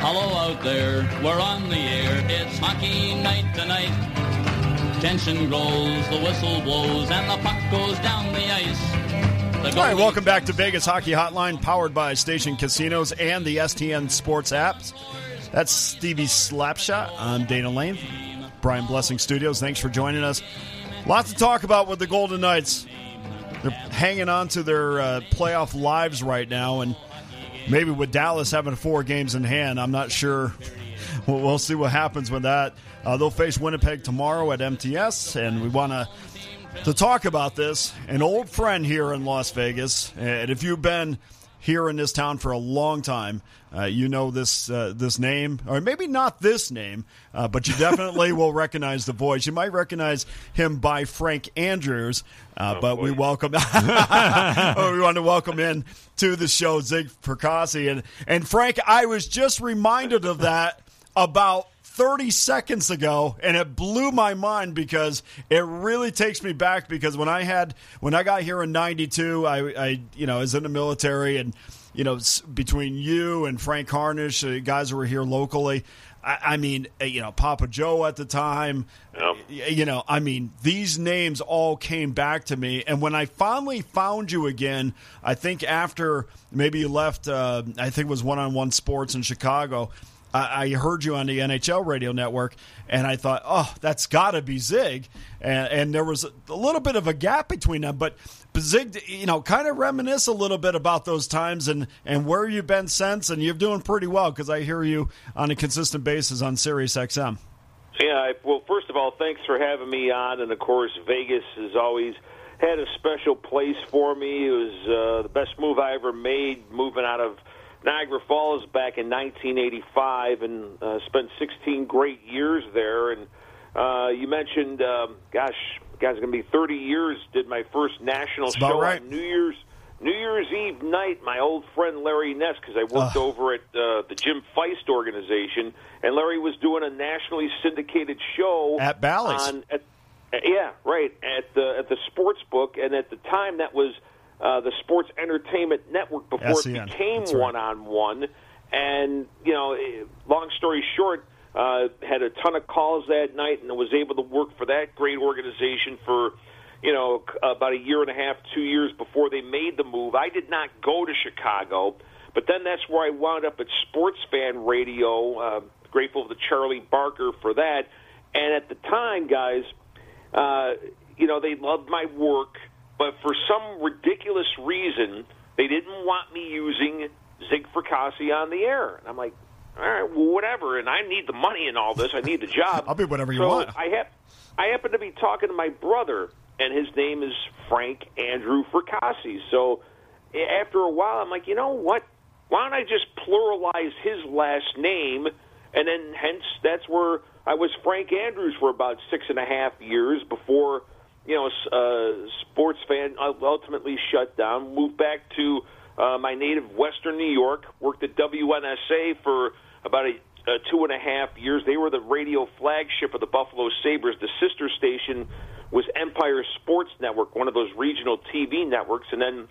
Hello out there, we're on the air. It's hockey night tonight. Tension grows, the whistle blows, and the puck goes down the ice. The All right, welcome back to Vegas Hockey Hotline, powered by Station Casinos and the STN Sports apps. That's Stevie Slapshot. I'm Dana Lane, Brian Blessing Studios. Thanks for joining us. Lots to talk about with the Golden Knights. They're hanging on to their uh, playoff lives right now, and maybe with Dallas having four games in hand, I'm not sure. We'll, we'll see what happens with that. Uh, they'll face Winnipeg tomorrow at MTS, and we want to to talk about this. An old friend here in Las Vegas, and if you've been here in this town for a long time, uh, you know this uh, this name, or maybe not this name, uh, but you definitely will recognize the voice. You might recognize him by Frank Andrews, uh, but we welcome. oh, we want to welcome in to the show Zig Fracassi and and Frank. I was just reminded of that about 30 seconds ago and it blew my mind because it really takes me back because when I had when I got here in 92 I, I you know was in the military and you know between you and Frank Harnish uh, guys who were here locally. I, I mean uh, you know Papa Joe at the time. Y- you know I mean these names all came back to me. And when I finally found you again I think after maybe you left uh, I think it was one on one sports in Chicago I I heard you on the NHL radio network, and I thought, oh, that's got to be Zig. And, and there was a little bit of a gap between them, but Zig, you know, kind of reminisce a little bit about those times and, and where you've been since, and you're doing pretty well because I hear you on a consistent basis on Sirius XM. Yeah, I- well, first of all, thanks for having me on. And of course, Vegas has always had a special place for me. It was uh, the best move I ever made moving out of Niagara Falls back in 1985 and uh, spent 16 great years there. And uh, you mentioned, um, gosh, guys, it's going to be 30 years. Did my first national show right. on New Year's. New Year's Eve night, my old friend Larry Ness, because I worked over at uh, the Jim Feist organization, and Larry was doing a nationally syndicated show At Bally's. On, at, uh, yeah, right at the at the sports book, and at the time that was uh, the Sports Entertainment Network before SEN, it became one on one. And you know, eh, long story short, uh, had a ton of calls that night, and was able to work for that great organization for you know, about a year and a half, two years before they made the move. I did not go to Chicago, but then that's where I wound up at Sports Fan Radio. Uh, grateful to Charlie Barker for that. And at the time, guys, uh, you know, they loved my work, but for some ridiculous reason, they didn't want me using Zig Fracassi on the air. And I'm like, all right, well, whatever. And I need the money and all this. I need the job. I'll be whatever you so want. I have, I happen to be talking to my brother, and his name is Frank Andrew Fracassi. So after a while, I'm like, you know what? Why don't I just pluralize his last name, and then hence that's where I was Frank Andrews for about six and a half years before you know, uh, sports fan ultimately shut down. Moved back to uh, my native Western New York. Worked at WNSA for about a, uh, two and a half years. They were the radio flagship of the Buffalo Sabres. The sister station was Empire Sports Network, one of those regional TV networks. And then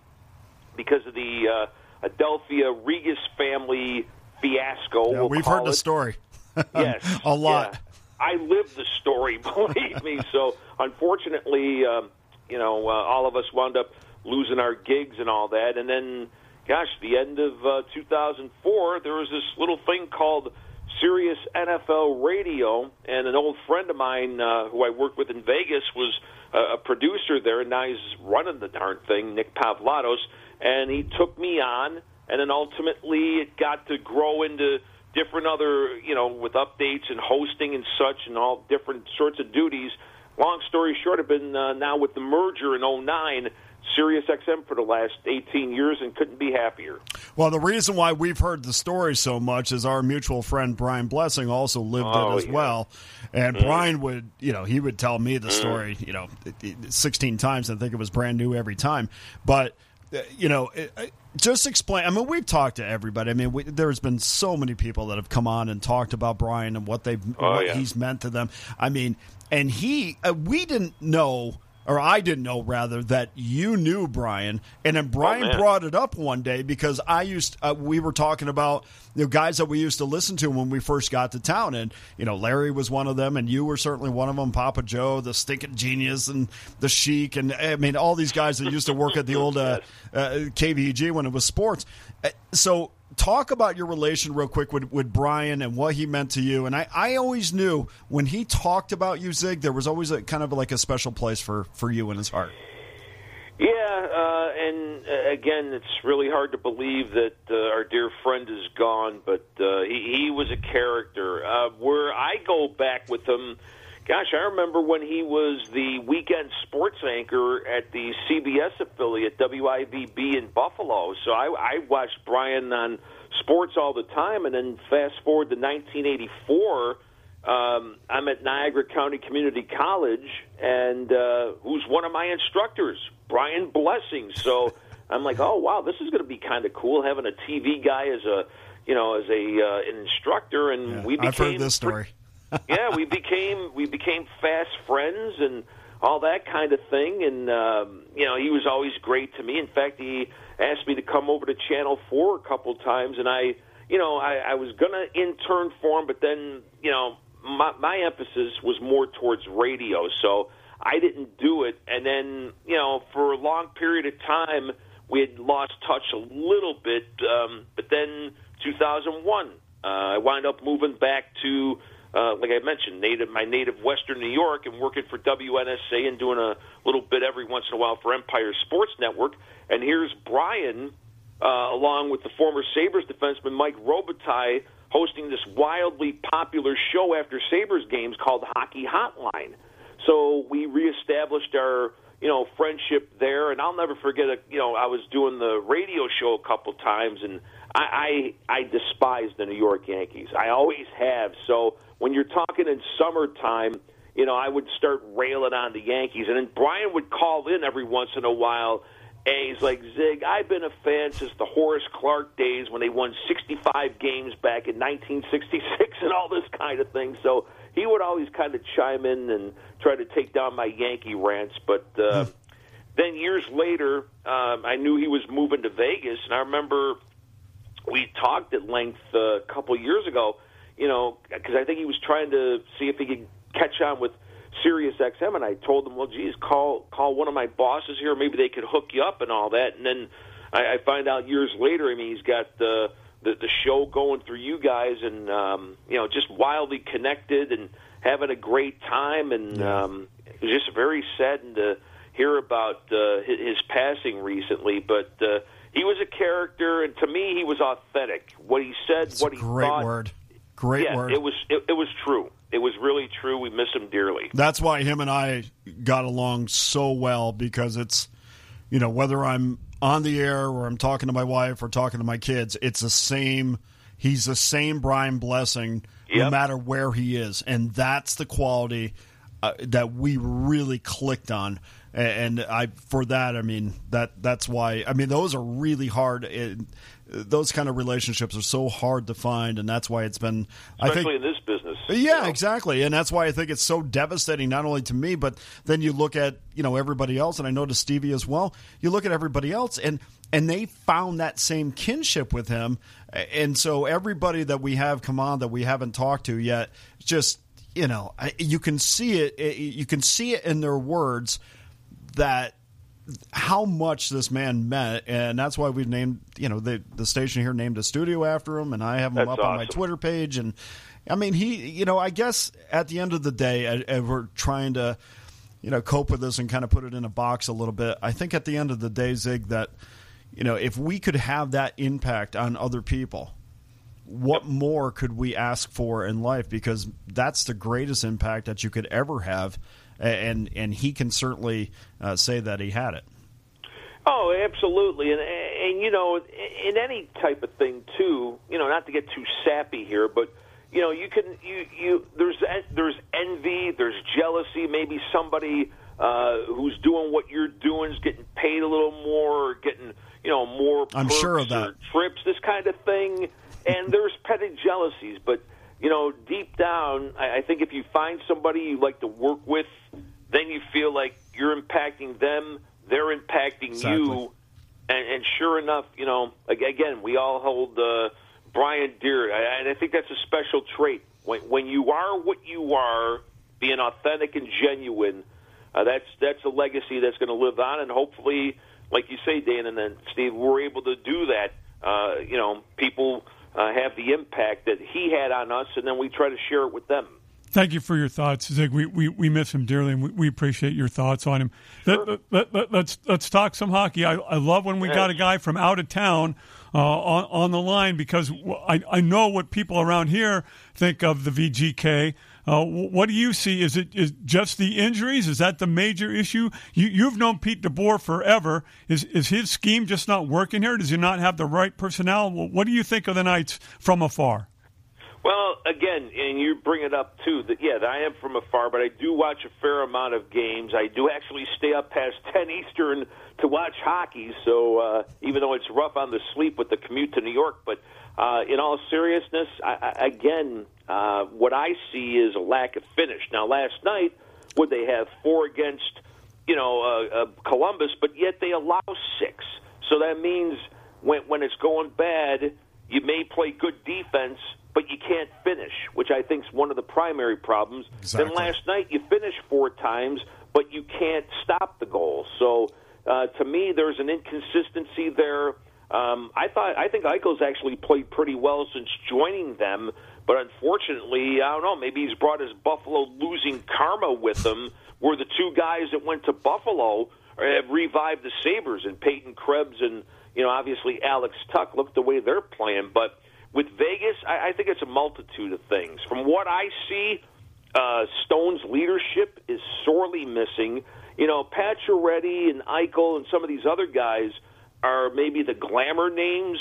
because of the uh, Adelphia Rigas family fiasco, Yeah, we'll we've call heard the story Yes, a lot. yeah. I lived the story, believe me. So, unfortunately, um, you know, uh, all of us wound up losing our gigs and all that. And then, gosh, the end of uh, 2004, there was this little thing called Sirius NFL Radio, and an old friend of mine uh, who I worked with in Vegas was uh, a producer there, and now he's running the darn thing, Nick Pavlatos, and he took me on, and then ultimately it got to grow into different other, you know, with updates and hosting and such, and all different sorts of duties. Long story short, I've been uh, now with the merger in '09, Sirius XM for the last 18 years, and couldn't be happier. Well, the reason why we've heard the story so much is our mutual friend Brian Blessing also lived Oh, it as yeah. well. And Mhm. Brian would, you know, he would tell me the story, you know, 16 times. I think it was brand new every time. But, uh, you know, it, it- just explain. I mean, we've talked to everybody. I mean, we, there's been so many people that have come on and talked about Brian and what they've, Oh, what yeah. he's meant to them. I mean, and he, uh, we didn't know or I didn't know rather that you knew Brian, and then Brian Oh, brought it up one day because I used uh, we were talking about you know guys that we used to listen to when we first got to town, and you know Larry was one of them, and you were certainly one of them, Papa Joe, the Stinking Genius, and the Sheik, and I mean all these guys that used to work at the old uh, uh, KVG when it was sports. Uh, so talk about your relation real quick with, with Brian and what he meant to you. And I, I always knew when he talked about you, Zig, there was always a kind of like a special place for, for you in his heart. Yeah, uh, and uh, again, it's really hard to believe that uh, our dear friend is gone, but uh, he, he was a character. Uh, where I go back with him, gosh, I remember when he was the weekend sports anchor at the CBS affiliate WIVB in Buffalo. So I, I watched Brian on sports all the time, and then fast forward to 1984 um, I'm at Niagara County Community College, and uh, who's one of my instructors, Brian Blessing. So I'm like, oh wow, this is going to be kind of cool having a TV guy as a, you know, as a uh, an instructor, and Yeah, we became. I've heard this story. yeah, we became we became fast friends and all that kind of thing. And um, you know, he was always great to me. In fact, he asked me to come over to Channel Four a couple times, and I, you know, I, I was gonna intern for him, but then you know, my, my emphasis was more towards radio, so I didn't do it. And then you know, for a long period of time, we had lost touch a little bit. Um, but then 2001, uh, I wound up moving back to uh, like I mentioned, native my native Western New York, and working for WNSA and doing a little bit every once in a while for Empire Sports Network. And here's Brian, uh, along with the former Sabres defenseman Mike Robitaille, hosting this wildly popular show after Sabres games called Hockey Hotline. So we reestablished our you know friendship there, and I'll never forget. A, you know, I was doing the radio show a couple times, and I I, I despise the New York Yankees. I always have. So when you're talking in summertime, you know, I would start railing on the Yankees, and then Brian would call in every once in a while. And he's like, Zig, I've been a fan since the Horace Clarke days when they won 65 games back in 1966 and all this kind of thing. So he would always kind of chime in and try to take down my Yankee rants. But uh, then years later, um, I knew he was moving to Vegas, and I remember we talked at length uh, a couple years ago. You know, because I think he was trying to see if he could catch on with Sirius XM, and I told him, well, geez, call call one of my bosses here. Maybe they could hook you up and all that. And then I, I find out years later. I mean, he's got the the, the show going through you guys, and um, you know, just wildly connected and having a great time. And um, it was just very saddened to hear about uh, his, his passing recently, but. Uh, he was a character, and to me, he was authentic. What he said, It's what he great thought, word. Great yeah, word. it was it, it was true. It was really true. We miss him dearly. That's why him and I got along so well because it's, you know, whether I'm on the air or I'm talking to my wife or talking to my kids, it's the same. He's the same Brian Blessing no matter where he is. And that's the quality uh, that we really clicked on. And I, for that, I mean that that's why. I mean those are really hard. It, those kind of relationships are so hard to find, and that's why it's been. I think Especially in this business. yeah, you know? exactly, and that's why I think it's so devastating, not only to me, but then you look at you know everybody else, and I know to Stevie as well. You look at everybody else, and and they found that same kinship with him, and so everybody that we have come on that we haven't talked to yet, just you know, I- you can see it, it- you can see it in their words that how much this man meant, and that's why we've named you know the the station here named a studio after him, and I have him That's up on my. Twitter page, and I mean he, you know, I guess at the end of the day, as as we're trying to, you know, cope with this and kind of put it in a box a little bit. I think at the end of the day, Zig, that you know, if we could have that impact on other people, what more could we ask for in life? Because that's the greatest impact that you could ever have, and and he can certainly uh, say that he had it. Oh, absolutely, and and you know, in any type of thing too. You know, not to get too sappy here, but you know, you can you you there's there's envy, there's jealousy. Maybe somebody uh, who's doing what you're doing is getting paid a little more, or getting you know more. I'm sure of that. trips, this kind of thing, and there's petty jealousies, but. You know, deep down, I I think if you find somebody you like to work with, then you feel like you're impacting them, they're impacting Exactly. you, and, and sure enough, you know, again, we all hold uh, Brian dear, I- and I think that's a special trait. When, when you are what you are, being authentic and genuine, uh, that's that's a legacy that's going to live on, and hopefully, like you say, Dan, and then Steve, we're able to do that. Uh, you know, people uh, have the impact that he had on us, and then we try to share it with them. Thank you for your thoughts, Zig. We, we, we miss him dearly, and we, we appreciate your thoughts on him. Let, let, let, let, let's let's talk some hockey. I, I love when we got a guy from out of town uh, on on the line because I I know what people around here think of the VGK. Uh, what do you see? Is it is just the injuries? Is that the major issue? You you've known Pete DeBoer forever. Is is his scheme just not working here? Does he not have the right personnel? What do you think of the Knights from afar? Well, again, and you bring it up too. That yeah, I am from afar, but I do watch a fair amount of games. I do actually stay up past ten Eastern to watch hockey. So uh, even though it's rough on the sleep with the commute to New York, but uh, in all seriousness, I, I, again, uh, what I see is a lack of finish. Now, last night, would they have four against you know uh, uh, Columbus, but yet they allow six. So that means when when it's going bad, you may play good defense, but you can't finish, which I think is one of the primary problems. Exactly. Then last night you finished four times, but you can't stop the goal. So uh, to me, there's an inconsistency there. Um, I thought I think Eichel's actually played pretty well since joining them, but unfortunately, I don't know. Maybe he's brought his Buffalo losing karma with him, where the two guys that went to Buffalo have revived the Sabres and Peyton Krebs and you know obviously Alex Tuch. Look the way they're playing, but with Vegas, I, I think it's a multitude of things. From what I see, uh, Stone's leadership is sorely missing. You know, Pacioretty and Eichel and some of these other guys are maybe the glamour names.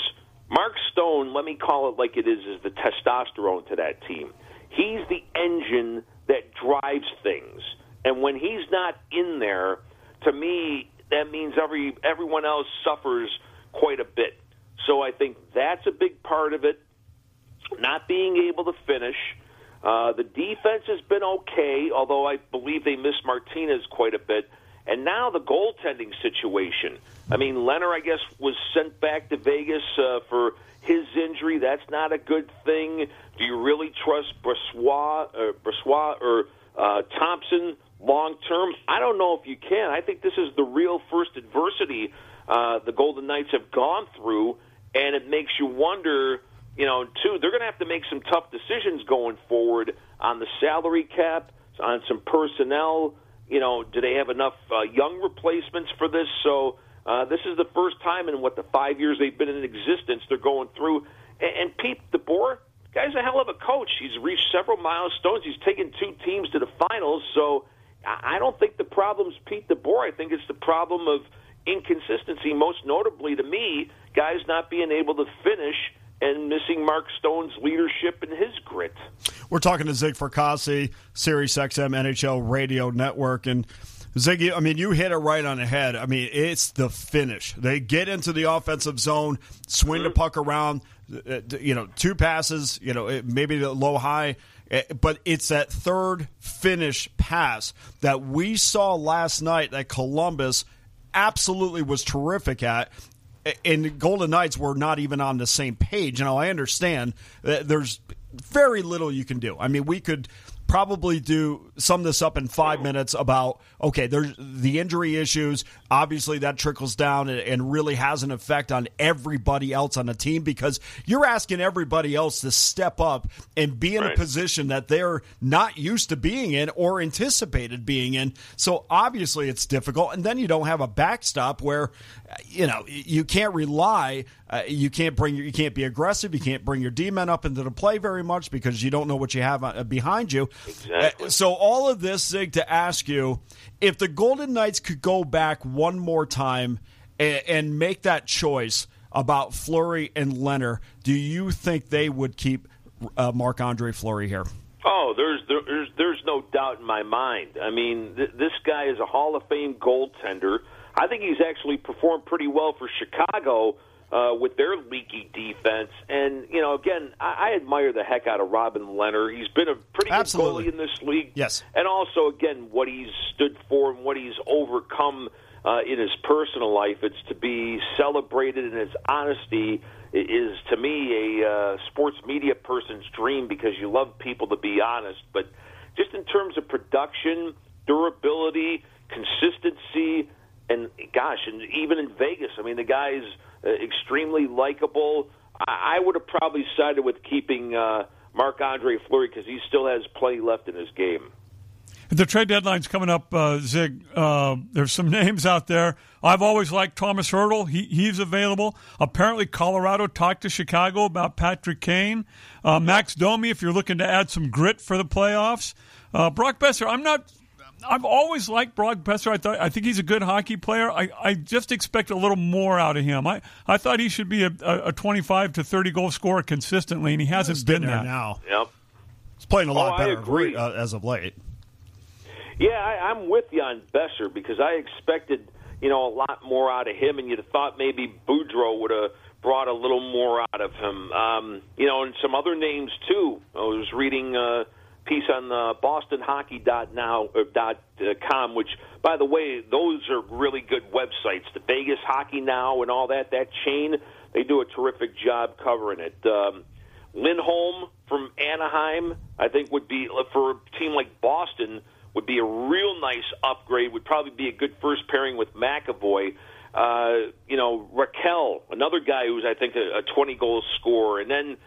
Mark Stone, let me call it like it is, is the testosterone to that team. He's the engine that drives things, and when he's not in there, to me, that means every everyone else suffers quite a bit. So I think that's a big part of it. Not being able to finish. Uh, the defense has been okay, although I believe they miss Martinez quite a bit. And now the goaltending situation. I mean, Lehner, I guess, was sent back to Vegas uh, for his injury. That's not a good thing. Do you really trust Brossoit or, Brossoit or uh, Thompson long term? I don't know if you can. I think this is the real first adversity uh, the Golden Knights have gone through, and it makes you wonder. You know, too, they're going to have to make some tough decisions going forward on the salary cap, on some personnel. You know, do they have enough uh, young replacements for this? So uh, this is the first time in what the five years they've been in existence they're going through. And, and Pete DeBoer, guy's a hell of a coach. He's reached several milestones. He's taken two teams to the finals. So I don't think the problem's Pete DeBoer. I think it's the problem of inconsistency. Most notably to me, guys not being able to finish and missing Mark Stone's leadership and his grit. We're talking to Zig Fracassi, Sirius XM NHL Radio Network, and Ziggy, I mean, you hit it right on the head. I mean, it's the finish. They get into the offensive zone, swing the puck around, uh, you know, two passes, you know, maybe the low high, eh, but it's that third finish pass that we saw last night that Columbus absolutely was terrific at and the Golden Knights were not even on the same page. Now I understand that there's very little you can do. I mean, we could probably do sum this up in five minutes about okay there's the injury issues obviously that trickles down and, and really has an effect on everybody else on the team because you're asking everybody else to step up and be in a position that they're not used to being in or anticipated being in. So obviously it's difficult. And then you don't have a backstop where you know you can't rely uh, you can't bring your, you can't be aggressive. You can't bring your d-men up into the play very much because you don't know what you have uh, behind you. Exactly. Uh, so all of this zig to ask you if the golden knights could go back one more time and, and make that choice about Fleury and Lehner, do you think they would keep uh, Marc Andre Fleury here? Oh, there's there's there's no doubt in my mind. I mean, th- this guy is a Hall of Fame goaltender. I think he's actually performed pretty well for Chicago uh, with their leaky defense. And you know, again, I, I admire the heck out of Robin Lehner. He's been a pretty good Absolutely. goalie in this league. Yes. and also again, what he's stood for and what he's overcome uh, in his personal life. It's to be celebrated, and his honesty is to me a uh, sports media person's dream because you love people to be honest. But just in terms of production, durability, consistency, and gosh, and even in Vegas, I mean, the guy's extremely likable. I, I would have probably sided with keeping uh, Andre Fleury because he still has plenty left in his game. The trade deadline's coming up, uh, Zig. Uh, there's some names out there. I've always liked Thomas Hertl. He, he's available. Apparently, Colorado talked to Chicago about Patrick Kane. Uh, Max Domi, if you're looking to add some grit for the playoffs. Uh, Brock Boeser, I'm not. I've always liked Brock Boeser. I thought I think he's a good hockey player. I, I just expect a little more out of him. I, I thought he should be a, a, a 25 to 30 goal scorer consistently, and he hasn't been been there that. now. Yep. He's playing a lot Oh, I better agree. uh, as of late. Yeah, I, I'm with you on Boeser because I expected you know a lot more out of him, and you'd have thought maybe Boudreau would have brought a little more out of him. Um, you know, and some other names too. I was reading a piece on uh, BostonHockey.now or dot uh, com, which, by the way, those are really good websites. The Vegas Hockey Now and all that that chain, they do a terrific job covering it. Um, Lindholm from Anaheim, I think, would be for a team like Boston would be a real nice upgrade. Would probably be a good first pairing with McAvoy. Uh, you know, Rakell, another guy who's I think a, a 20 goal scorer, and then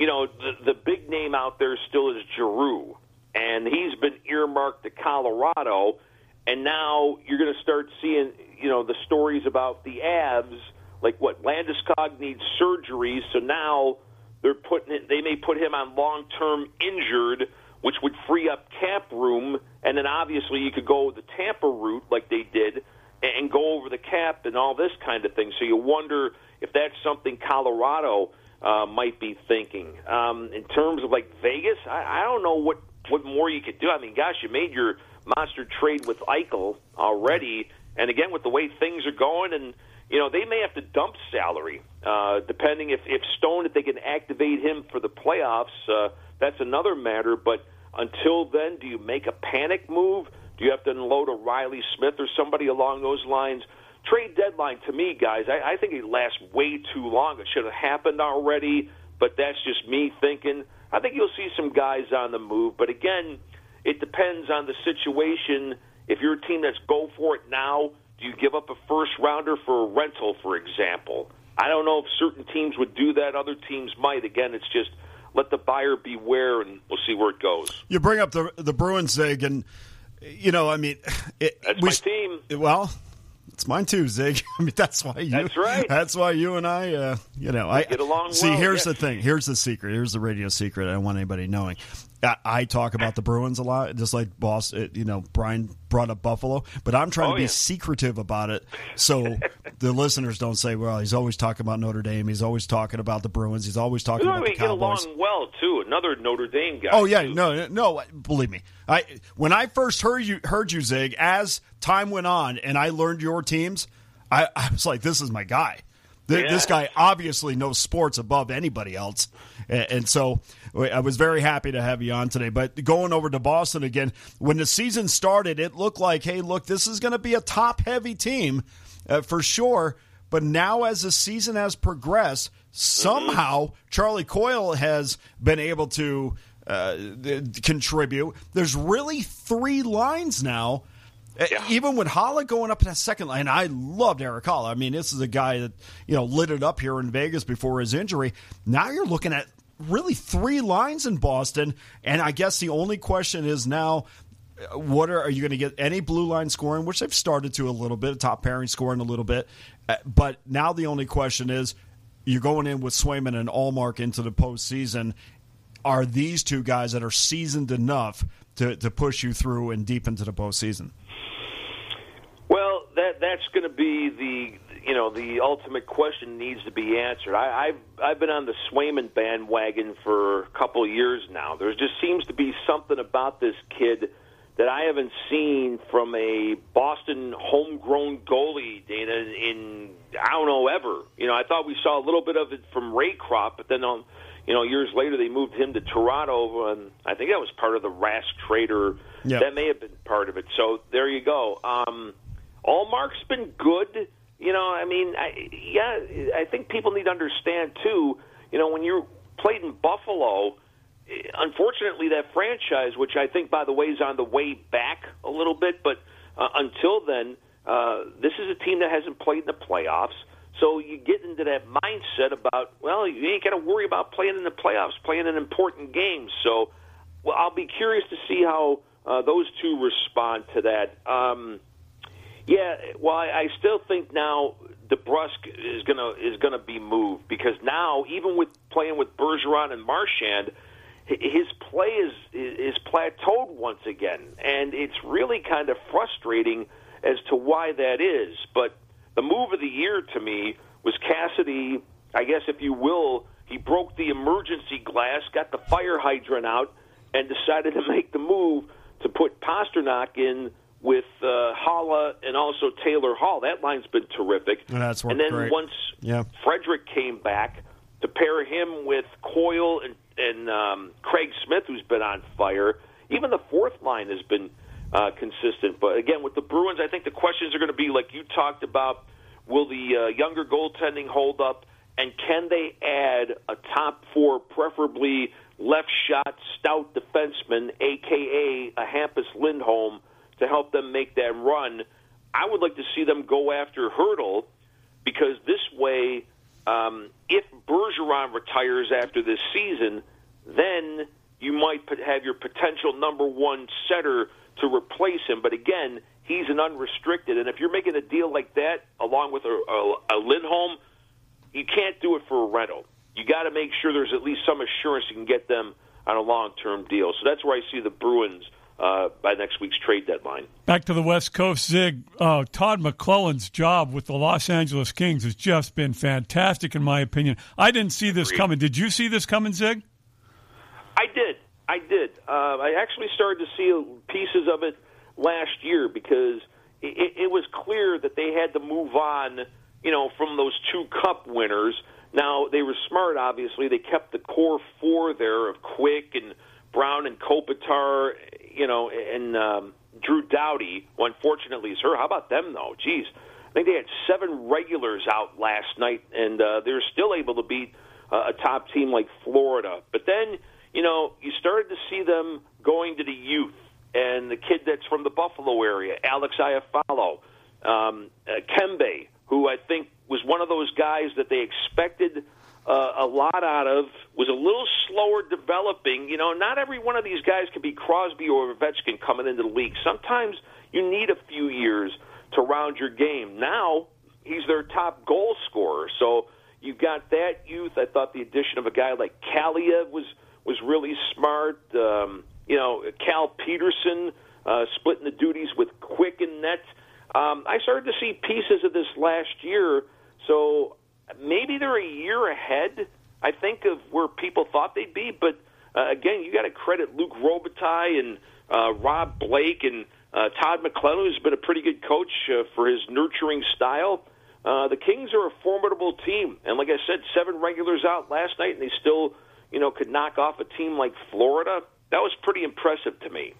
you know the the big name out there still is Giroux, and he's been earmarked to Colorado, and now you're going to start seeing you know the stories about the Avs, like what Landeskog needs surgery, so now they're putting it, they may put him on long term injured, which would free up cap room, and then obviously you could go the Tampa route like they did and go over the cap and all this kind of thing. So you wonder if that's something Colorado uh, might be thinking. Um, in terms of like Vegas, I, I don't know what what more you could do. I mean, gosh, you made your monster trade with Eichel already, and again with the way things are going, and you know they may have to dump salary uh, depending if if Stone if they can activate him for the playoffs. Uh, that's another matter, but until then, do you make a panic move? Do you have to unload a Reilly Smith or somebody along those lines? Trade deadline to me, guys, I, I think it lasts way too long. It should have happened already, but that's just me thinking. I think you'll see some guys on the move, but again, it depends on the situation. If you're a team that's go for it now, do you give up a first rounder for a rental, for example? I don't know if certain teams would do that. Other teams might. Again, it's just let the buyer beware, and we'll see where it goes. You bring up the the Bruins, Zig, and you know, I mean, it, That's we, my team. Well, it's mine too, Zig. I mean, that's why you. That's right. That's why you and I, uh, you know, I get along See, well, here's the thing. Here's the secret. Here's the radio secret. I don't want anybody knowing. I, I talk about the Bruins a lot, just like boss. uh, You know, Brian brought up Buffalo, but I'm trying Oh, to be yeah. secretive about it, so the listeners don't say, "Well, he's always talking about Notre Dame. He's always talking about the Bruins. He's always talking You know, about we the get Cowboys." along well too. Another Notre Dame guy. Oh yeah, too. no, no. Believe me, I when I first heard you heard you Zig as time went on and I learned your teams, I, I was like, this is my guy. Th- Yeah. This guy obviously knows sports above anybody else, and, and so I was very happy to have you on today. But going over to Boston again, when the season started, it looked like, hey, look, this is going to be a top heavy team uh, for sure. But now, as the season has progressed, somehow Charlie Coyle has been able to uh, th- contribute. There's really three lines now. Uh, Even with Haula going up in that second line, I loved Erik Haula. I mean, this is a guy that you know lit it up here in Vegas before his injury. Now you're looking at really three lines in Boston, and I guess the only question is now uh, what are, are you going to get any blue line scoring, which they've started to a little bit, top pairing scoring a little bit, uh, but now the only question is you're going in with Swayman and Ullmark into the postseason. Are these two guys that are seasoned enough to, to push you through and deep into the postseason? That that's going to be the you know the ultimate question needs to be answered. I, I've I've been on the Swayman bandwagon for a couple of years now. There just seems to be something about this kid that I haven't seen from a Boston homegrown goalie, Dana, in I don't know ever. You know, I thought we saw a little bit of it from Raycroft, but then um, you know, years later they moved him to Toronto, and I think that was part of the Rask trader. Yep. That may have been part of it. So there you go. Um, Ullmark's been good. You know, I mean, I, yeah, I think people need to understand too. You know, when you played in Buffalo, unfortunately, that franchise, which I think, by the way, is on the way back a little bit, but uh, until then, uh, this is a team that hasn't played in the playoffs. So you get into that mindset about, well, you ain't got to worry about playing in the playoffs, playing in important games. So well, I'll be curious to see how uh, those two respond to that. Um, yeah, well, I, still think now DeBrusk is gonna is gonna be moved because now even with playing with Bergeron and Marchand, his play is is plateaued once again, and it's really kind of frustrating as to why that is. But the move of the year to me was Cassidy. I guess if you will, he broke the emergency glass, got the fire hydrant out, and decided to make the move to put Pastrnak in with uh, Haula and also Taylor Hall. That line's been terrific. And that's worked and then great. once Yeah. Frederic came back to pair him with Coyle and, and um, Craig Smith, who's been on fire. Even the fourth line has been uh, consistent. But again, with the Bruins, I think the questions are going to be like you talked about: Will the uh, younger goaltending hold up, and can they add a top four, preferably left shot stout defenseman, aka a Hampus Lindholm, to help them make that run? I would like to see them go after Hertl because this way, um, if Bergeron retires after this season, then you might have your potential number one setter to replace him. But again, he's an unrestricted, and if you're making a deal like that along with a, a, a Lindholm, you can't do it for a rental. You got to make sure there's at least some assurance you can get them on a long-term deal. So that's where I see the Bruins uh, by next week's trade deadline. Back to the West Coast, Zig. Uh, Todd McLellan's job with the Los Angeles Kings has just been fantastic, in my opinion. I didn't see this Agreed. coming. Did you see this coming, Zig? I did. I did. Uh, I actually started to see pieces of it last year because it, it was clear that they had to move on, you know, from those two Cup winners. Now they were smart. Obviously, they kept the core four there of Quick and Brown and Kopitar, you know, and um, Drew Doughty. Who unfortunately is hurt. How about them though? Jeez, I think they had seven regulars out last night, and uh, they're still able to beat uh, a top team like Florida. But then, you know, you started to see them going to the youth, and the kid that's from the Buffalo area, Alex Iafallo, um, uh, Kempe, who I think was one of those guys that they expected uh, a lot out of, was a little slower developing. You know, not every one of these guys could be Crosby or Ovechkin coming into the league. Sometimes you need a few years to round your game. Now he's their top goal scorer, so you got that youth. I thought the addition of a guy like Kalia was was really smart. Um, you know, Cal Petersen uh, splitting the duties with Quick and Net. Um, I started to see pieces of this last year, so maybe they're a year ahead. I think of where people thought they'd be, but uh, again, you got to credit Luc Robitaille and uh, Rob Blake and uh, Todd McLellan, who's been a pretty good coach uh, for his nurturing style. Uh, the Kings are a formidable team, and like I said, seven regulars out last night, and they still, you know, could knock off a team like Florida. That was pretty impressive to me.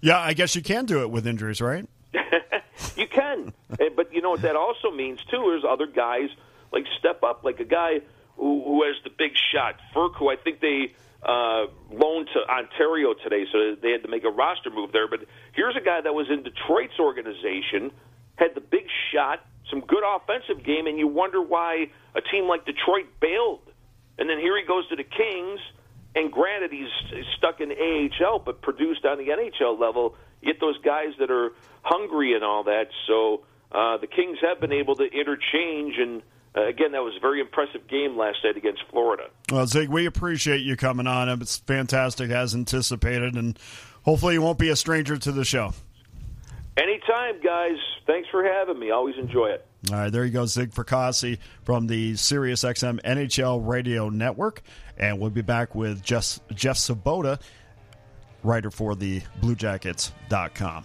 Yeah, I guess you can do it with injuries, right? you can, Eh, but you know what that also means too. Is other guys like step up, like a guy who, who has the big shot, Frk, who I think they uh, loaned to Ontario today, so they had to make a roster move there. But here's a guy that was in Detroit's organization, had the big shot, some good offensive game, and you wonder why a team like Detroit bailed. And then here he goes to the Kings, and granted he's stuck in AHL, but produced on the NHL level. You get those guys that are hungry and all that. So uh, the Kings have been able to interchange, and uh, again, that was a very impressive game last night against Florida. Well, Zig, we appreciate you coming on. It's fantastic as anticipated, and hopefully you won't be a stranger to the show. Anytime, guys. Thanks for having me. Always enjoy it. All right, there you go, Zig Fracassi from the SiriusXM NHL Radio Network, and we'll be back with Jeff, Jeff Svoboda writer for the BlueJackets.com.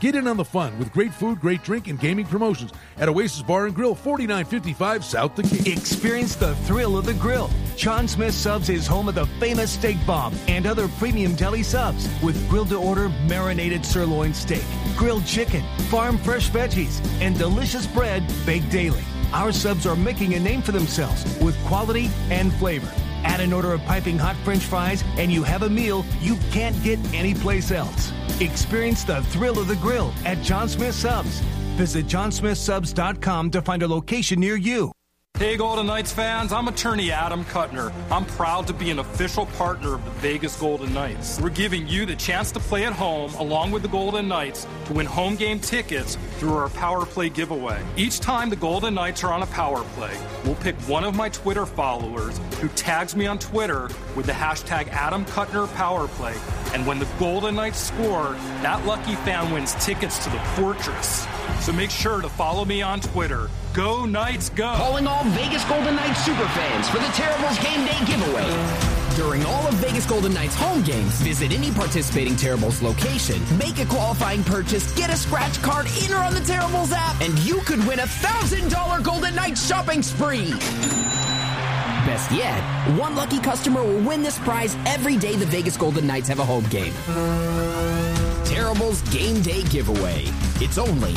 Get in on the fun with great food, great drink, and gaming promotions at Oasis Bar and Grill, 4955 South Decatur. Experience the thrill of the grill. John Smith Subs is home of the famous steak bomb and other premium deli subs with grilled to order marinated sirloin steak, grilled chicken, farm fresh veggies, and delicious bread baked daily. Our subs are making a name for themselves with quality and flavor. Add an order of piping hot french fries, and you have a meal you can't get anyplace else. Experience the thrill of the grill at John Smith Subs. Visit johnsmithsubs.com to find a location near you. Hey, Golden Knights fans, I'm attorney Adam Kuttner. I'm proud to be an official partner of the Vegas Golden Knights. We're giving you the chance to play at home along with the Golden Knights to win home game tickets through our Power Play giveaway. Each time the Golden Knights are on a Power Play, we'll pick one of my Twitter followers who tags me on Twitter with the hashtag Adam Kuttner Power Play. And when the Golden Knights score, that lucky fan wins tickets to the Fortress. So make sure to follow me on Twitter. Go Knights, go! Calling all Vegas Golden Knights superfans for the Terribles Game Day giveaway. During all of Vegas Golden Knights home games, visit any participating Terribles location, make a qualifying purchase, get a scratch card in or on the Terribles app, and you could win a $1,000 Golden Knights shopping spree. Best yet, one lucky customer will win this prize every day the Vegas Golden Knights have a home game. Terribles Game Day Giveaway. It's only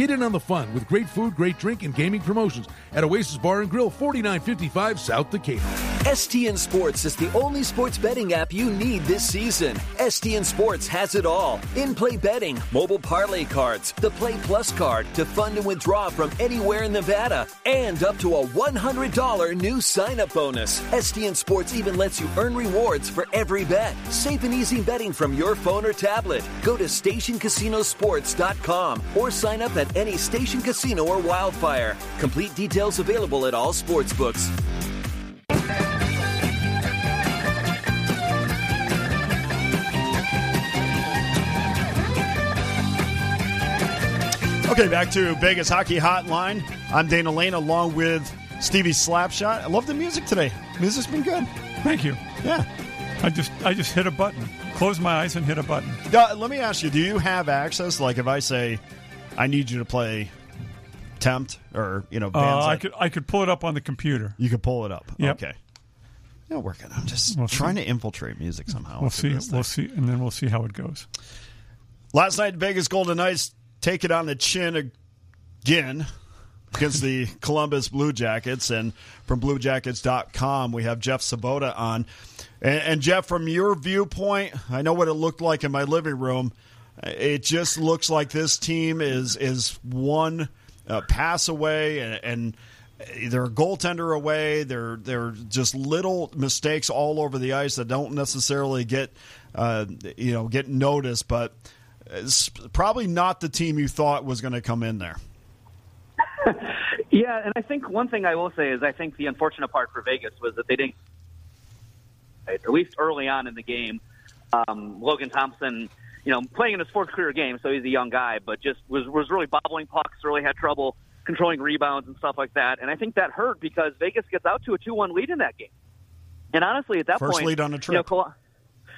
Get in on the fun with great food, great drink, and gaming promotions at Oasis Bar and Grill, 4955 South Decatur. STN Sports is the only sports betting app you need this season. STN Sports has it all in play betting, mobile parlay cards, the Play Plus card to fund and withdraw from anywhere in Nevada, and up to a $100 new sign up bonus. STN Sports even lets you earn rewards for every bet. Safe and easy betting from your phone or tablet. Go to stationcasinosports.com or sign up at any station casino or wildfire. Complete details available at all sportsbooks. Okay, back to Vegas Hockey Hotline. I'm Dana Lane along with Stevie Slapshot. I love the music today. Music's been good. Thank you. Yeah. I just I just hit a button. Close my eyes and hit a button. Uh, let me ask you: Do you have access? Like, if I say, I need you to play Tempt or you know, Uh, bands I could I could pull it up on the computer. you could pull it up. Yep. Okay. Yeah, working. I'm just We'll trying see. to infiltrate music somehow. We'll see. We'll see, and then we'll see how it goes. Last night, Vegas Golden Knights take it on the chin again against the Columbus Blue Jackets. And from BlueJackets.com, we have Jeff Svoboda on. And, and Jeff, from your viewpoint, I know what it looked like in my living room. It just looks like this team is is one uh, pass away and. and they're a goaltender away. They're they're just little mistakes all over the ice that don't necessarily get uh, you know get noticed, but it's probably not the team you thought was going to come in there. Yeah, and I think one thing I will say is I think the unfortunate part for Vegas was that they didn't, at least early on in the game, um, Logan Thompson, you know, playing in his fourth career game, so he's a young guy, but just was was really bobbling pucks, really had trouble controlling rebounds and stuff like that. And I think that hurt because Vegas gets out to a two-one lead in that game. And honestly, at that First point, lead on a you know, trip. Col-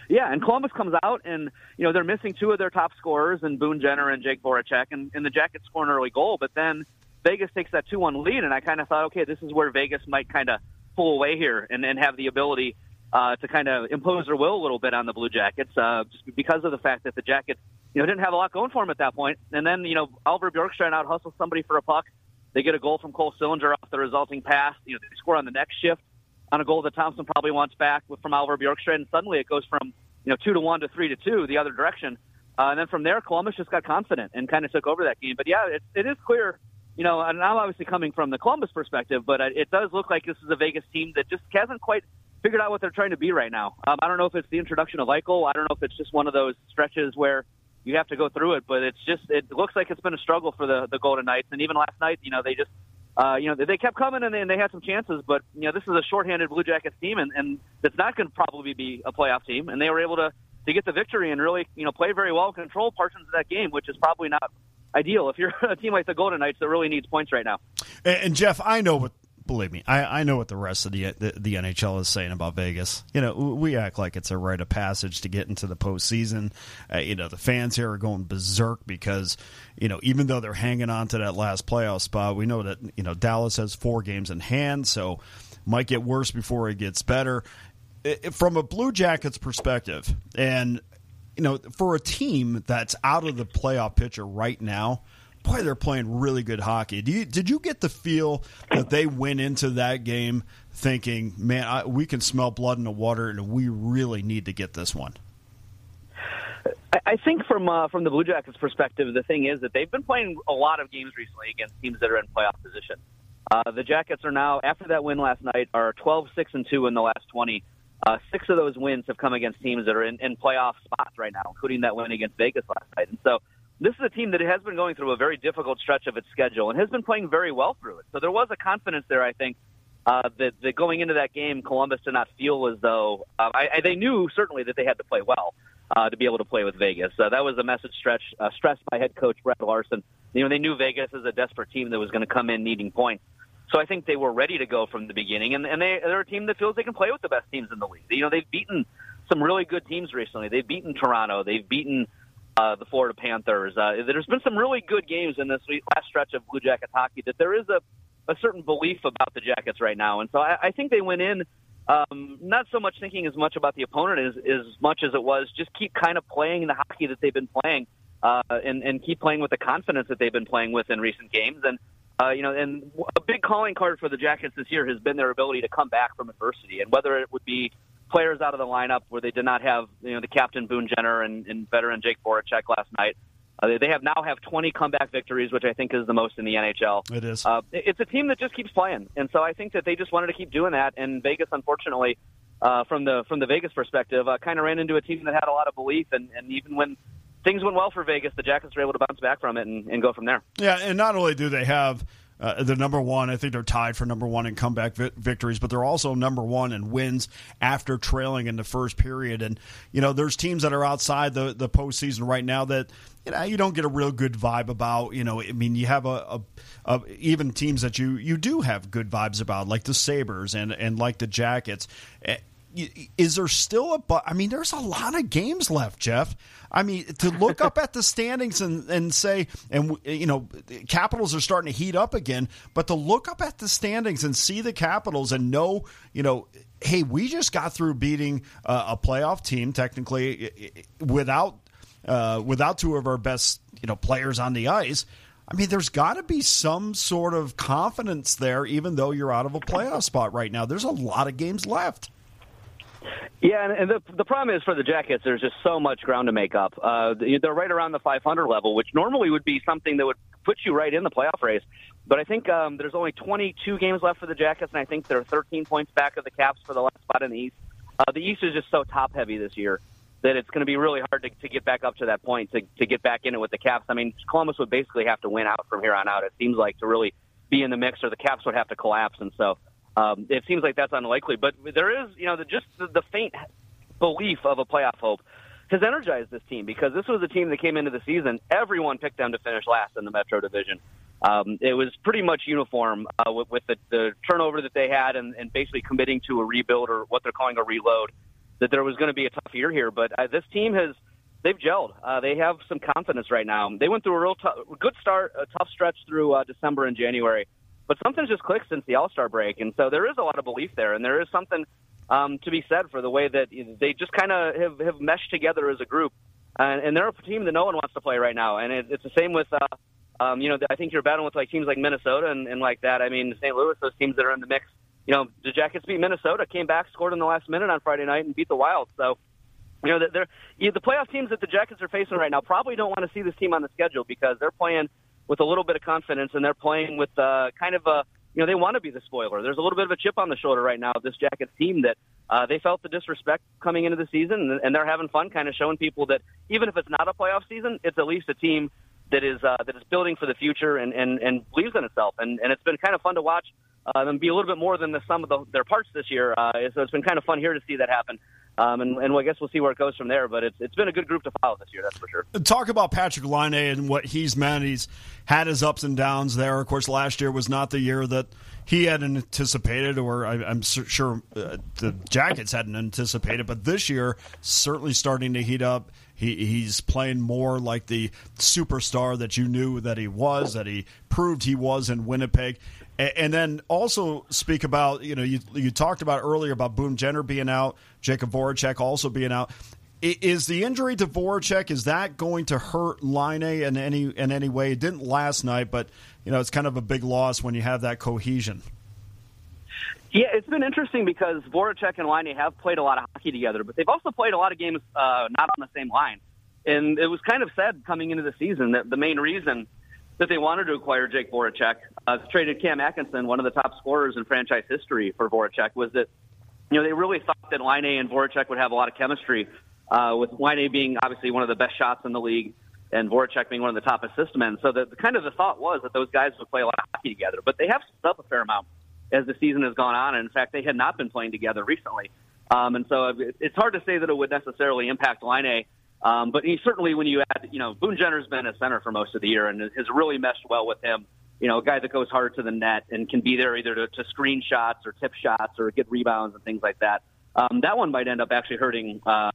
yeah, and Columbus comes out and you know they're missing two of their top scorers, and Boone Jenner and Jake Voracek, and, and the Jackets score an early goal. But then Vegas takes that two-one lead, and I kind of thought, okay, this is where Vegas might kind of pull away here and, and have the ability uh, to kind of impose their will a little bit on the Blue Jackets, uh, just because of the fact that the Jackets, you know, didn't have a lot going for them at that point. And then you know Oliver Bjorkstrand out hustles somebody for a puck. They get a goal from Cole Sillinger off the resulting pass. You know, they score on the next shift on a goal that Thompson probably wants back with, from Oliver Bjorkstrand. And suddenly it goes from you know two to one to three to two the other direction. Uh, and then from there, Columbus just got confident and kind of took over that game. But yeah, it, it is clear, you know, and I'm obviously coming from the Columbus perspective, but it does look like this is a Vegas team that just hasn't quite figured out what they're trying to be right now. Um, I don't know if it's the introduction of Eichel. I don't know if it's just one of those stretches where you have to go through it, but it's just it looks like it's been a struggle for the the Golden Knights. And even last night, you know, they just uh, you know they kept coming and they, and they had some chances, but you know this is a shorthanded Blue Jackets team, and, and it's not going to probably be a playoff team. And they were able to to get the victory and really you know play very well, control portions of that game, which is probably not ideal if you're a team like the Golden Knights that really needs points right now. And Jeff, I know what. Believe me, I, I know what the rest of the, the the NHL is saying about Vegas. You know, we act like it's a rite of passage to get into the postseason. Uh, you know, the fans here are going berserk because you know even though they're hanging on to that last playoff spot, we know that you know Dallas has four games in hand, so might get worse before it gets better. It, from a Blue Jackets perspective, and you know, for a team that's out of the playoff picture right now, boy, they're playing really good hockey. You, did you get the feel that they went into that game thinking, man, I, we can smell blood in the water and we really need to get this one? I, I think from uh, from the Blue Jackets' perspective, the thing is that they've been playing a lot of games recently against teams that are in playoff position. Uh, the Jackets are now, after that win last night, are 12 6 and 2 in the last 20. Uh, six of those wins have come against teams that are in, in playoff spots right now, including that win against Vegas last night. And so this is a team that has been going through a very difficult stretch of its schedule and has been playing very well through it. So there was a confidence there, I think, uh, that, that going into that game, Columbus did not feel as though uh, I, I, they knew certainly that they had to play well uh, to be able to play with Vegas. So that was a message stretch uh, stressed by head coach Brad Larsen. You know, they knew Vegas is a desperate team that was going to come in needing points. So I think they were ready to go from the beginning, and, and they, they're a team that feels they can play with the best teams in the league. You know, they've beaten some really good teams recently. They've beaten Toronto. They've beaten uh, the Florida Panthers. Uh, there's been some really good games in this last stretch of Blue Jackets hockey that there is a, a certain belief about the Jackets right now. And so I, I think they went in um, not so much thinking as much about the opponent as, as much as it was just keep kind of playing the hockey that they've been playing uh, and, and keep playing with the confidence that they've been playing with in recent games. And uh, you know, and a big calling card for the Jackets this year has been their ability to come back from adversity, and whether it would be players out of the lineup where they did not have, you know, the captain Boone Jenner and, and veteran Jake Voracek last night. Uh, they, have now have 20 comeback victories, which I think is the most in the NHL. It is. Uh, it's a team that just keeps playing, and so I think that they just wanted to keep doing that. And Vegas, unfortunately, uh, from the from the Vegas perspective, uh, kind of ran into a team that had a lot of belief, and, and even when things went well for Vegas, the Jackets were able to bounce back from it and, and go from there. Yeah, and not only do they have uh, the number one, I think they're tied for number one in comeback vi- victories, but they're also number one in wins after trailing in the first period. And you know, there's teams that are outside the the postseason right now that you know you don't get a real good vibe about. You know, I mean, you have a, a, a even teams that you you do have good vibes about, like the Sabres and and like the Jackets. Is there still a but i mean there's a lot of games left jeff i mean to look up at the standings and, and say and you know capitals are starting to heat up again but to look up at the standings and see the capitals and know you know hey we just got through beating uh, a playoff team technically without uh, without two of our best you know players on the ice I mean, there's got to be some sort of confidence there, even though you're out of a playoff spot right now. There's a lot of games left. Yeah, and, the the problem is for the Jackets, there's just so much ground to make up. Uh, they're right around the 500 level, which normally would be something that would put you right in the playoff race. But I think um, there's only 22 games left for the Jackets, and I think they're 13 points back of the Caps for the last spot in the East. Uh, the East is just so top heavy this year that it's going to be really hard to, to get back up to that point to, to get back in it with the Caps. I mean, Columbus would basically have to win out from here on out. It seems like to really be in the mix, or the Caps would have to collapse, and so. Um, it seems like that's unlikely, but there is, you know, the, just the, the faint belief of a playoff hope has energized this team because this was a team that came into the season. Everyone picked them to finish last in the Metro Division. um, it was pretty much uniform uh, with, with the, the turnover that they had and, and basically committing to a rebuild or what they're calling a reload. That there was going to be a tough year here, but uh, this team has they've gelled. Uh, they have some confidence right now. They went through a real t- good start, a tough stretch through uh, December and January, but something's just clicked since the All Star break, and so there is a lot of belief there, and there is something um, to be said for the way that they just kind of have, have meshed together as a group. And, and they're a team that no one wants to play right now, and it, it's the same with. Uh, um, you know, I think you're battling with like teams like Minnesota and, and like that. I mean, St. Louis, those teams that are in the mix. You know, the Jackets beat Minnesota, came back, scored in the last minute on Friday night, and beat the Wild. So, you know, they're, you know, the playoff teams that the Jackets are facing right now probably don't want to see this team on the schedule because they're playing with a little bit of confidence and they're playing with uh, kind of a you know, they want to be the spoiler. There's a little bit of a chip on the shoulder right now of this Jackets team that uh, they felt the disrespect coming into the season, and they're having fun, kind of showing people that even if it's not a playoff season, it's at least a team that is uh, that is building for the future and, and, and believes in itself. And, and it's been kind of fun to watch uh, them be a little bit more than the sum of the, their parts this year. Uh, so it's been kind of fun here to see that happen. Um, and, and I guess we'll see where it goes from there. But it's it's been a good group to follow this year, that's for sure. Talk about Patrik Laine and what he's meant. He's had his ups and downs there. Of course, last year was not the year that he hadn't anticipated, or I, am sure uh, the Jackets hadn't anticipated. But this year, certainly starting to heat up. He, he's playing more like the superstar that you knew that he was, that he proved he was in Winnipeg. And, and then also speak about, you know, you, you talked about earlier about Boone Jenner being out, Jakub Voracek also being out. Is the injury to Voracek is that going to hurt Laine in any in any way? It didn't last night, but you know it's kind of a big loss when you have that cohesion. Yeah, it's been interesting because Voracek and Laine have played a lot of hockey together, but they've also played a lot of games uh, not on the same line. And it was kind of said coming into the season that the main reason that they wanted to acquire Jake Voracek, uh, traded Cam Atkinson, one of the top scorers in franchise history for Voracek, was that you know they really thought that Laine and Voracek would have a lot of chemistry uh, with Laine being obviously one of the best shots in the league and Voracek being one of the top assist men. So the, the kind of the thought was that those guys would play a lot of hockey together, but they have stepped up a fair amount as the season has gone on. And in fact, they had not been playing together recently. Um, and so it's hard to say that it would necessarily impact Laine. Um, but he certainly, when you add, you know, Boone Jenner's been a center for most of the year and has really meshed well with him. You know, a guy that goes hard to the net and can be there either to, to screen shots or tip shots or get rebounds and things like that. Um, that one might end up actually hurting uh,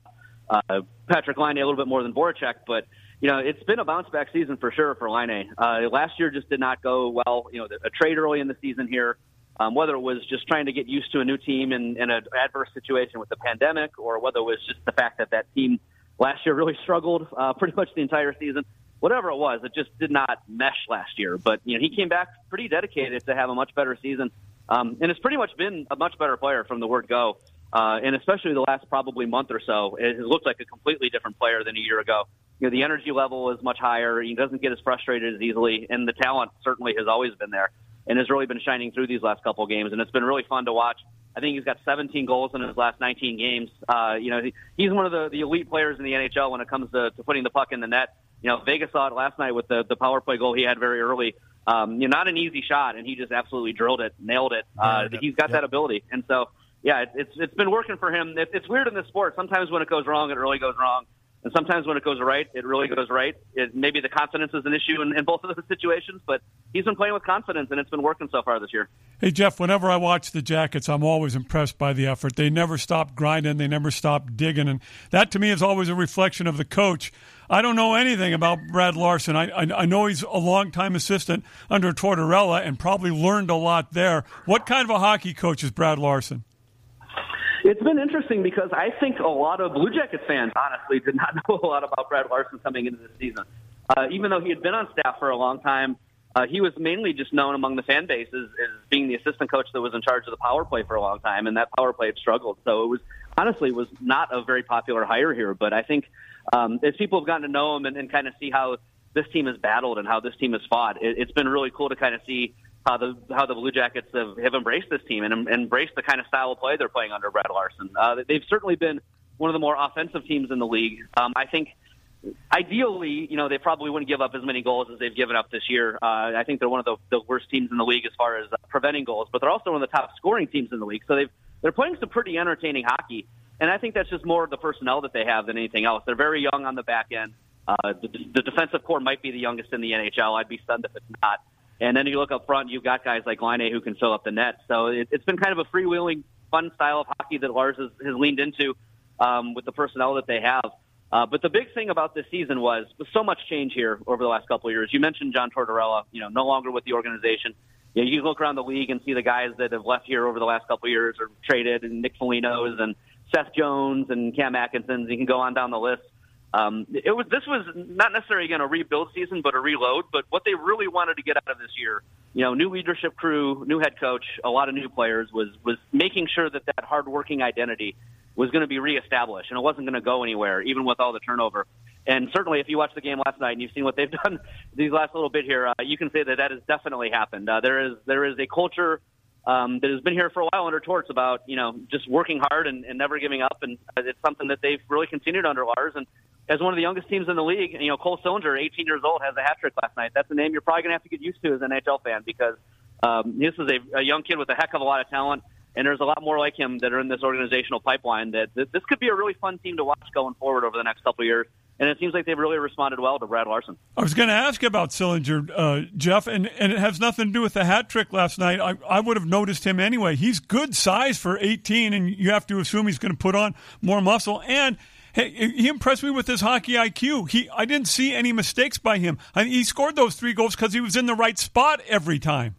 uh, Patrik Laine a little bit more than Voracek, but you know it's been a bounce back season for sure for Laine. Uh, last year just did not go well. You know, a trade early in the season here, um, whether it was just trying to get used to a new team in, in an adverse situation with the pandemic, or whether it was just the fact that that team last year really struggled uh, pretty much the entire season. Whatever it was, it just did not mesh last year. But you know, he came back pretty dedicated to have a much better season, um, and it's pretty much been a much better player from the word go. Uh, and especially the last probably month or so, it looked like a completely different player than a year ago. You know, the energy level is much higher. He doesn't get as frustrated as easily, and the talent certainly has always been there and has really been shining through these last couple of games. And it's been really fun to watch. I think he's got 17 goals in his last 19 games. Uh, you know, he, he's one of the, the elite players in the NHL when it comes to, to putting the puck in the net. You know, Vegas saw it last night with the, the power play goal he had very early. Um, you know, not an easy shot, and he just absolutely drilled it, nailed it. Uh, he's got that ability, and so yeah, it, it's it's been working for him. It, it's weird in this sport. Sometimes when it goes wrong, it really goes wrong, and sometimes when it goes right, it really goes right. It, maybe the confidence is an issue in, in both of those situations, but he's been playing with confidence, and it's been working so far this year. Hey Jeff, whenever I watch the Jackets, I'm always impressed by the effort. They never stop grinding. They never stop digging, and that to me is always a reflection of the coach. I don't know anything about Brad Larsen. I, I, I know he's a longtime assistant under Tortorella and probably learned a lot there. What kind of a hockey coach is Brad Larsen? It's been interesting because I think a lot of Blue Jackets fans, honestly, did not know a lot about Brad Larsen coming into the season. Uh, even though he had been on staff for a long time, uh, he was mainly just known among the fan base as, as being the assistant coach that was in charge of the power play for a long time, and that power play had struggled. So it was honestly was not a very popular hire here. But I think um, as people have gotten to know him and, and kind of see how this team has battled and how this team has fought, it, it's been really cool to kind of see how the how the Blue Jackets have, have embraced this team and em, embraced the kind of style of play they're playing under Brad Larsen. Uh, they've certainly been one of the more offensive teams in the league. Um, I think ideally, you know, they probably wouldn't give up as many goals as they've given up this year. Uh, I think they're one of the, the worst teams in the league as far as uh, preventing goals, but they're also one of the top scoring teams in the league. So they've they're playing some pretty entertaining hockey, and I think that's just more of the personnel that they have than anything else. They're very young on the back end. Uh, the, the defensive core might be the youngest in the NHL. I'd be stunned if it's not. And then you look up front, you've got guys like Laine who can fill up the net. So it, it's been kind of a freewheeling, fun style of hockey that Lars has, has leaned into um, with the personnel that they have. Uh, but the big thing about this season was, was so much change here over the last couple of years. You mentioned John Tortorella, you know, no longer with the organization. You, know, you look around the league and see the guys that have left here over the last couple of years or traded, and Nick Foligno's and Seth Jones and Cam Atkinson's. You can go on down the list. Um, it was this was not necessarily again a rebuild season, but a reload. But what they really wanted to get out of this year, you know, new leadership crew, new head coach, a lot of new players, was was making sure that that hardworking identity was going to be reestablished, and it wasn't going to go anywhere, even with all the turnover. And certainly, if you watched the game last night and you've seen what they've done these last little bit here, uh, you can say that that has definitely happened. Uh, there is there is a culture um, that has been here for a while under Torts about you know just working hard and, and never giving up, and it's something that they've really continued under Lars. And as one of the youngest teams in the league, you know Cole Sillinger, 18 years old, has a hat trick last night. That's a name you're probably going to have to get used to as an NHL fan because um, this is a, a young kid with a heck of a lot of talent and there's a lot more like him that are in this organizational pipeline. That, that this could be a really fun team to watch going forward over the next couple of years. And it seems like they've really responded well to Brad Larsen. I was going to ask about Sillinger, uh, Jeff, and, and it has nothing to do with the hat trick last night. I, I would have noticed him anyway. He's good size for 18, and you have to assume he's going to put on more muscle. And hey, he impressed me with his hockey IQ. He, I didn't see any mistakes by him. I mean, he scored those three goals because he was in the right spot every time.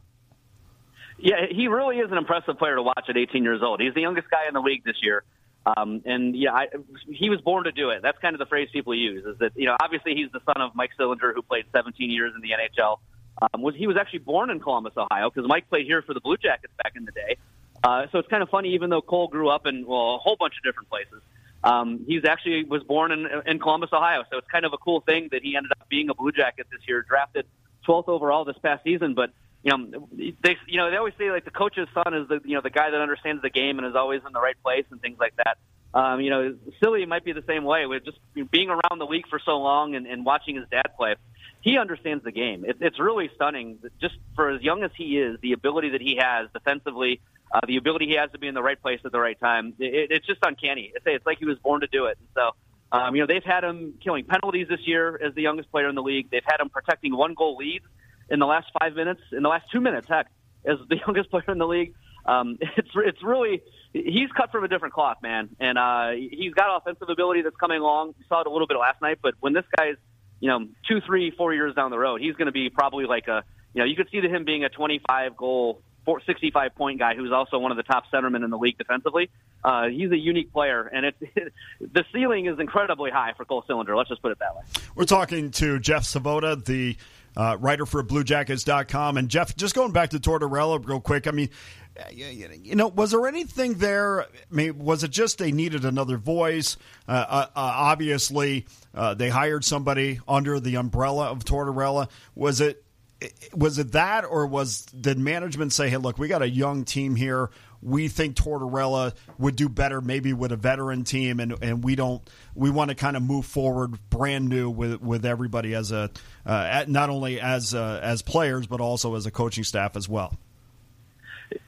Yeah, he really is an impressive player to watch at 18 years old. He's the youngest guy in the league this year. Um, and yeah, I, he was born to do it. That's kind of the phrase people use. Is that you know obviously he's the son of Mike Sillinger, who played 17 years in the NHL. Um, was he was actually born in Columbus, Ohio, because Mike played here for the Blue Jackets back in the day. Uh, so it's kind of funny, even though Cole grew up in well a whole bunch of different places. Um, he's actually was born in, in Columbus, Ohio. So it's kind of a cool thing that he ended up being a Blue Jacket this year, drafted 12th overall this past season. But you know, they you know they always say like the coach's son is the you know the guy that understands the game and is always in the right place and things like that. Um, you know, Silly might be the same way with just being around the league for so long and, and watching his dad play. He understands the game. It, it's really stunning, just for as young as he is, the ability that he has defensively, uh, the ability he has to be in the right place at the right time. It, it's just uncanny. It's, it's like he was born to do it. And so, um, you know, they've had him killing penalties this year as the youngest player in the league. They've had him protecting one goal leads in the last five minutes, in the last two minutes, heck, as the youngest player in the league. Um, it's it's really he's cut from a different cloth, man, and uh, he's got offensive ability that's coming along. We saw it a little bit last night, but when this guy's you know two, three, four years down the road, he's going to be probably like a you know you could see him being a 25 goal 65 point guy who's also one of the top centermen in the league defensively. Uh, he's a unique player, and it's it, the ceiling is incredibly high for Cole Sillinger. Let's just put it that way. We're talking to Jeff Svoboda, the uh, writer for BlueJackets.com. And Jeff, just going back to Tortorella real quick. I mean, you know, was there anything there? I mean, was it just they needed another voice? Uh, uh, uh obviously, uh, they hired somebody under the umbrella of Tortorella. Was it? Was it that, or was did management say, "Hey, look, we got a young team here we think Tortorella would do better maybe with a veteran team, and, and we don't. We want to kind of move forward brand new with with everybody as a uh, not only as uh, as players but also as a coaching staff as well.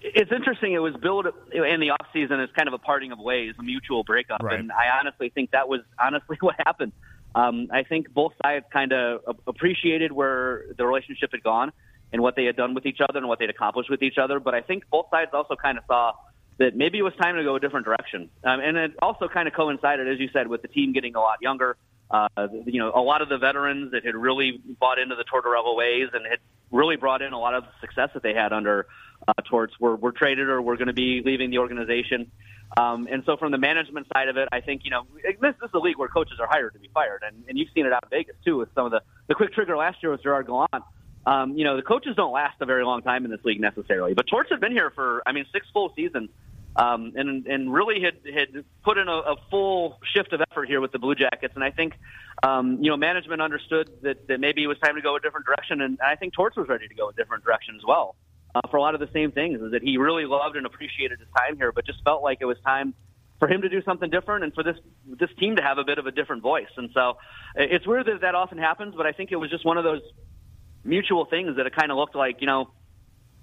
It's interesting. It was built in the off season as kind of a parting of ways, a mutual breakup, right. and I honestly think that was honestly what happened. Um, I think both sides kind of appreciated where the relationship had gone and what they had done with each other and what they'd accomplished with each other. But I think both sides also kind of saw that maybe it was time to go a different direction. Um, and it also kind of coincided, as you said, with the team getting a lot younger. Uh, you know, a lot of the veterans that had really bought into the Tortorella ways and had really brought in a lot of the success that they had under uh, Torts were, were traded or were going to be leaving the organization. Um, and so, from the management side of it, I think you know this, this is a league where coaches are hired to be fired, and, and you've seen it out in Vegas too with some of the the quick trigger last year with Gerard Gallant um, you know, the coaches don't last a very long time in this league necessarily. But Torts had been here for, I mean, six full seasons, um, and and really had had put in a, a full shift of effort here with the Blue Jackets. And I think, um, you know, management understood that, that maybe it was time to go a different direction, and I think Torts was ready to go a different direction as well. Uh, for a lot of the same things, is that he really loved and appreciated his time here, but just felt like it was time for him to do something different and for this this team to have a bit of a different voice. And so it's weird that that often happens, but I think it was just one of those mutual things that it kind of looked like, you know,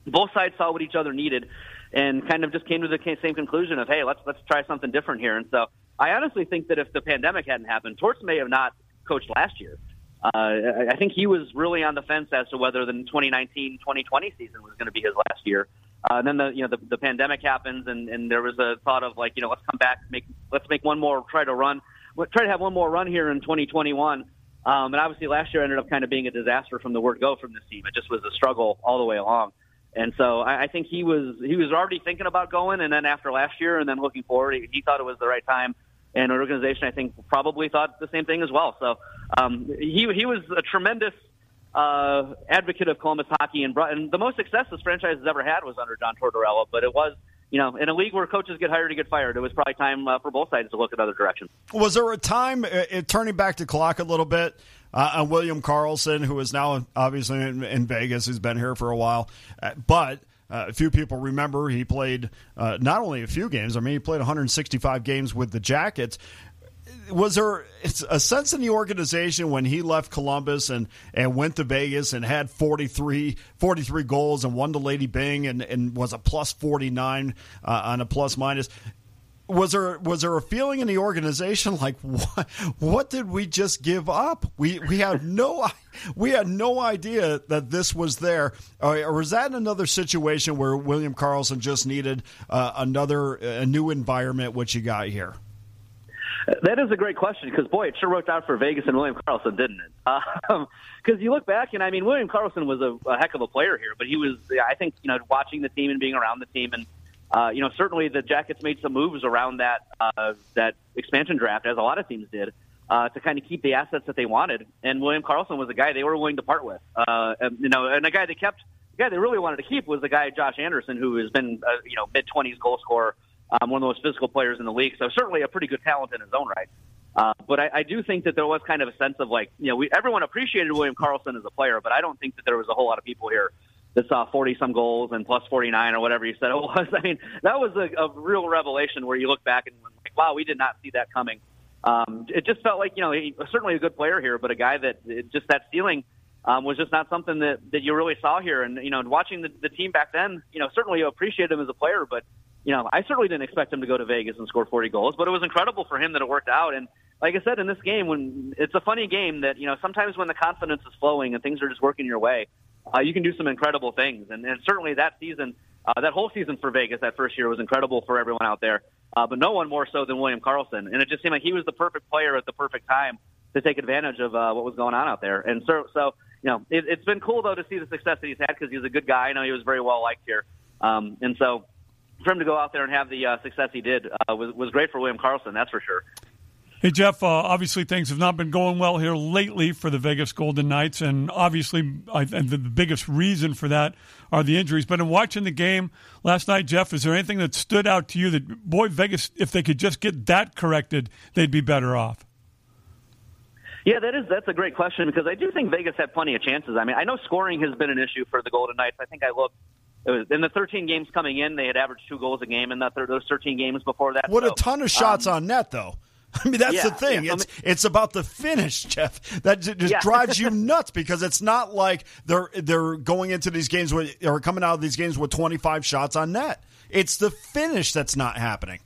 both sides saw what each other needed and kind of just came to the same conclusion of, hey, let's let's try something different here. And so I honestly think that if the pandemic hadn't happened, Torts may have not coached last year. Uh, I think he was really on the fence as to whether the 2019-2020 season was going to be his last year. Uh, and then the you know the, the pandemic happens, and, and there was a thought of like you know let's come back, make let's make one more try to run, try to have one more run here in 2021. Um, and obviously last year ended up kind of being a disaster from the word go from this team. It just was a struggle all the way along. And so I, I think he was he was already thinking about going, and then after last year, and then looking forward, he, he thought it was the right time. And our organization, I think, probably thought the same thing as well. So um, he he was a tremendous uh, advocate of Columbus hockey, and, brought, and the most success this franchise has ever had was under John Tortorella. But it was you know, in a league where coaches get hired to get fired, it was probably time uh, for both sides to look at other directions. Was there a time, uh, turning back the clock a little bit, uh, on William Karlsson, who is now obviously in, in Vegas, who's been here for a while, uh, but uh, a few people remember he played uh, not only a few games. I mean, he played 165 games with the Jackets. Was there a sense in the organization when he left Columbus and, and went to Vegas and had 43, 43 goals and won the Lady Byng and, and was a plus 49 uh, on a plus minus? was there was there a feeling in the organization like what what did we just give up? We we had no we had no idea that this was there, or, or was that another situation where William Karlsson just needed uh, another a new environment, which you got here? That is a great question because boy, it sure worked out for Vegas and William Karlsson, didn't it? Because um, you look back, and I mean, William Karlsson was a, a heck of a player here, but he was, I think, you know, watching the team and being around the team and uh, you know, certainly the Jackets made some moves around that uh, that expansion draft, as a lot of teams did, uh, to kind of keep the assets that they wanted. And William Karlsson was a guy they were willing to part with. Uh, and, you know, and a guy they kept, the guy they really wanted to keep was the guy Josh Anderson, who has been, uh, you know, mid twenties goal scorer, um, one of the most physical players in the league. So certainly a pretty good talent in his own right. Uh, but I, I do think that there was kind of a sense of like, you know, we, everyone appreciated William Karlsson as a player, but I don't think that there was a whole lot of people here that saw 40 some goals and plus 49 or whatever you said it was. I mean, that was a, a real revelation where you look back and like, wow, we did not see that coming. Um, it just felt like, you know, he certainly a good player here, but a guy that it, just that ceiling um, was just not something that, that you really saw here. And, you know, watching the, the team back then, you know, certainly you appreciate him as a player, but, you know, I certainly didn't expect him to go to Vegas and score 40 goals, but it was incredible for him that it worked out. And like I said, in this game, when it's a funny game that, you know, sometimes when the confidence is flowing and things are just working your way, uh, you can do some incredible things. And, and certainly that season, uh, that whole season for Vegas that first year was incredible for everyone out there, uh, but no one more so than William Karlsson. And it just seemed like he was the perfect player at the perfect time to take advantage of uh, what was going on out there. And so, so you know, it, it's been cool though to see the success that he's had because he's a good guy. I know he was very well liked here, um, and so for him to go out there and have the uh, success he did uh, was was great for William Karlsson, That's for sure. Hey, Jeff, uh, obviously things have not been going well here lately for the Vegas Golden Knights, and obviously I, and the biggest reason for that are the injuries. But in watching the game last night, Jeff, is there anything that stood out to you that, boy, Vegas, if they could just get that corrected, they'd be better off? Yeah, that is that's a great question because I do think Vegas had plenty of chances. I mean, I know scoring has been an issue for the Golden Knights. I think I looked in the 13 games coming in, they had averaged two goals a game in that those 13 games before that. What so, a ton of shots um, on net, though. I mean, that's yeah, the thing. Yeah, it's it's about the finish, Jeff. That just yeah. drives you nuts because it's not like they're they're going into these games with or coming out of these games with 25 shots on net. It's the finish that's not happening.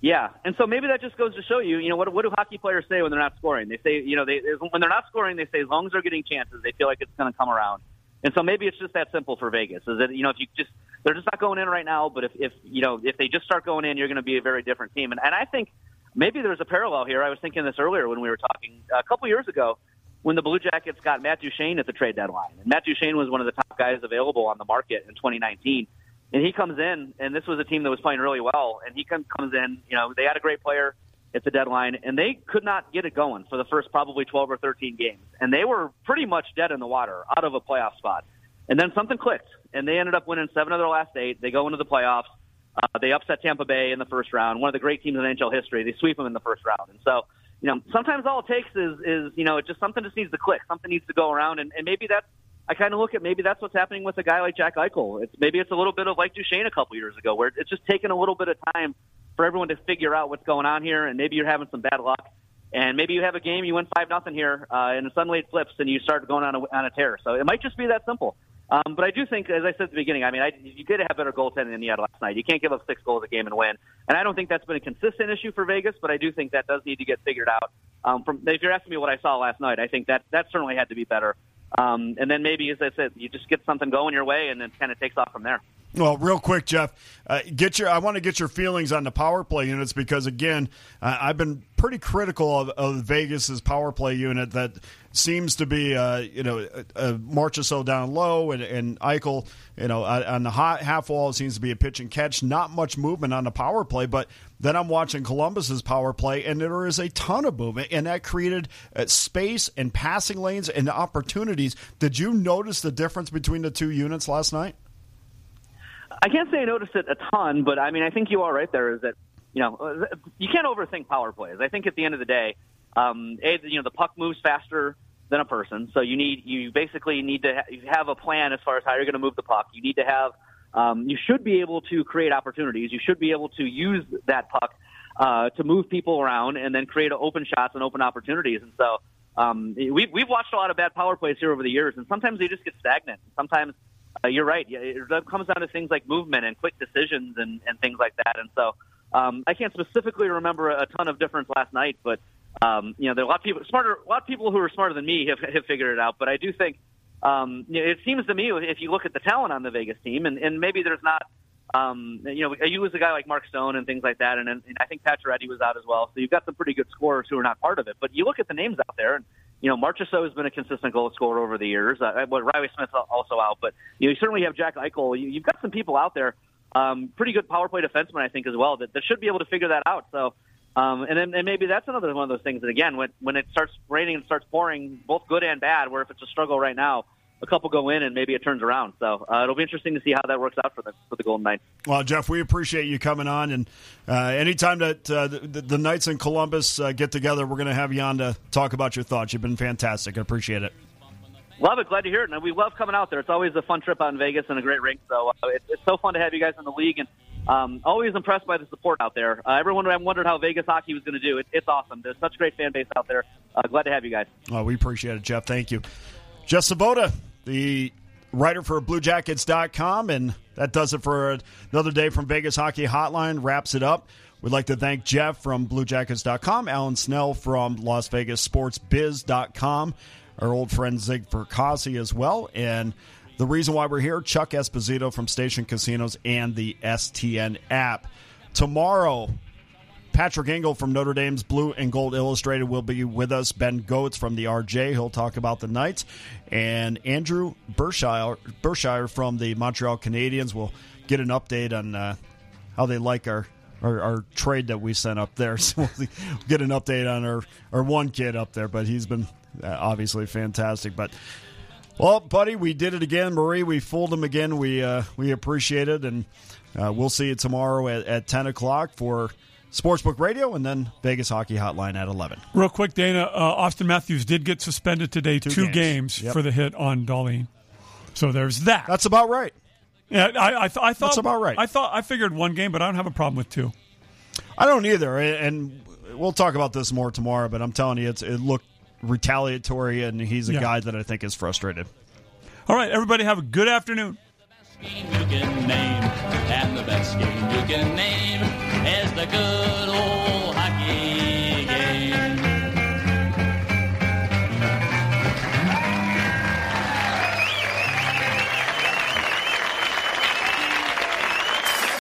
Yeah, and so maybe that just goes to show you, you know, what what do hockey players say when they're not scoring? They say, you know, they when they're not scoring, they say as long as they're getting chances, they feel like it's going to come around. And so maybe it's just that simple for Vegas. Is that you know if you just they're just not going in right now, but if if you know if they just start going in, you're going to be a very different team. And and I think maybe there's a parallel here. I was thinking this earlier when we were talking a couple years ago when the Blue Jackets got Matt Duchene at the trade deadline. And Matt Duchene was one of the top guys available on the market in 2019. And he comes in, and this was a team that was playing really well. And he comes in, you know, they had a great player at the deadline, and they could not get it going for the first probably 12 or 13 games. And they were pretty much dead in the water, out of a playoff spot. And then something clicked, and they ended up winning seven of their last eight. They go into the playoffs. Uh, they upset Tampa Bay in the first round, one of the great teams in NHL history. They sweep them in the first round, and so you know sometimes all it takes is is you know it just something just needs to click, something needs to go around, and, and maybe that's I kind of look at maybe that's what's happening with a guy like Jack Eichel. It's maybe it's a little bit of like Duchene a couple years ago, where it's just taking a little bit of time for everyone to figure out what's going on here, and maybe you're having some bad luck, and maybe you have a game you win five nothing here, uh, and suddenly it flips and you start going on a, on a tear. So it might just be that simple. Um, but I do think, as I said at the beginning, I mean, I, you did have better goaltending than you had last night. You can't give up six goals a game and win. And I don't think that's been a consistent issue for Vegas, but I do think that does need to get figured out. Um, from if you're asking me what I saw last night, I think that that certainly had to be better. Um, and then maybe, as I said, you just get something going your way, and then kind of takes off from there. Well, real quick, Jeff, uh, get your. I want to get your feelings on the power play units because again, uh, I've been pretty critical of, of Vegas's power play unit that seems to be, uh, you know, uh, uh Marchessault down low and, and Eichel, you know, on the hot half wall seems to be a pitch and catch. Not much movement on the power play, but then I'm watching Columbus's power play, and there is a ton of movement, and that created uh, space and passing lanes and opportunities. Did you notice the difference between the two units last night? I can't say I noticed it a ton, but I mean, I think you are right there. Is that you know you can't overthink power plays. I think at the end of the day, um, a, you know the puck moves faster than a person, so you need you basically need to ha- have a plan as far as how you're going to move the puck. You need to have um, you should be able to create opportunities. You should be able to use that puck uh, to move people around and then create open shots and open opportunities. And so um, we, we've watched a lot of bad power plays here over the years, and sometimes they just get stagnant. Sometimes uh, you're right. It comes down to things like movement and quick decisions and, and things like that. And so um, I can't specifically remember a ton of difference last night, but um, you know, there are a lot of people smarter. A lot of people who are smarter than me have, have figured it out. But I do think um, you know, it seems to me if you look at the talent on the Vegas team, and, and maybe there's not. Um, you know, you lose a guy like Mark Stone and things like that, and, and I think Pacioretty was out as well. So you've got some pretty good scorers who are not part of it. But you look at the names out there, and you know, Marchessault has been a consistent goal scorer over the years. Uh, but Reilly Smith's also out, but you know, you certainly have Jack Eichel. You, you've got some people out there, um, pretty good power play defensemen, I think, as well, that, that should be able to figure that out. So, um, and then and maybe that's another one of those things that again, when when it starts raining and starts pouring, both good and bad, where if it's a struggle right now, a couple go in and maybe it turns around. So uh, it'll be interesting to see how that works out for the for the Golden Knights. Well, Jeff, we appreciate you coming on, and uh, anytime that uh, the, the, Knights in Columbus uh, get together, we're going to have you on to talk about your thoughts. You've been fantastic. I appreciate it. Love it. Glad to hear it. And we love coming out there. It's always a fun trip out in Vegas and a great rink. So uh, it's, it's so fun to have you guys in the league and. Um, always impressed by the support out there. Uh, everyone wondered how Vegas hockey was going to do. It, it's awesome. There's such a great fan base out there. Uh, glad to have you guys. Oh, we appreciate it, Jeff. Thank you. Jeff Svoboda, the writer for BlueJackets.com. And that does it for another day from Vegas Hockey Hotline. Wraps it up. We'd like to thank Jeff from BlueJackets.com, Alan Snel from Las Vegas Sports our old friend Zig Fracassi as well. And the reason why we're here, Chuck Esposito from Station Casinos and the STN app. Tomorrow, Patrick Engel from Notre Dame's Blue and Gold Illustrated will be with us. Ben Gotz from the RJ, he'll talk about the Knights. And Andrew Berkshire, Berkshire from the Montreal Canadiens will get an update on uh, how they like our, our, our, trade that we sent up there. So we'll get an update on our, our one kid up there, but he's been uh, obviously fantastic. But well, buddy, we did it again, Marie. We fooled him again. We uh, we appreciate it, and uh, we'll see you tomorrow at, at ten o'clock for Sportsbook Radio, and then Vegas Hockey Hotline at 11. Real quick, Dana, uh, Auston Matthews did get suspended today, two, two games, games yep. for the hit on Dahlin. So there's that. That's about right. Yeah, I, I, th- I thought that's about right. I thought I figured one game, but I don't have a problem with two. I don't either, and we'll talk about this more tomorrow. But I'm telling you, it's it looked retaliatory, and he's a yeah. guy that I think is frustrated. All right, everybody, have a good afternoon. You can name, and the best game you can name is the good old hockey.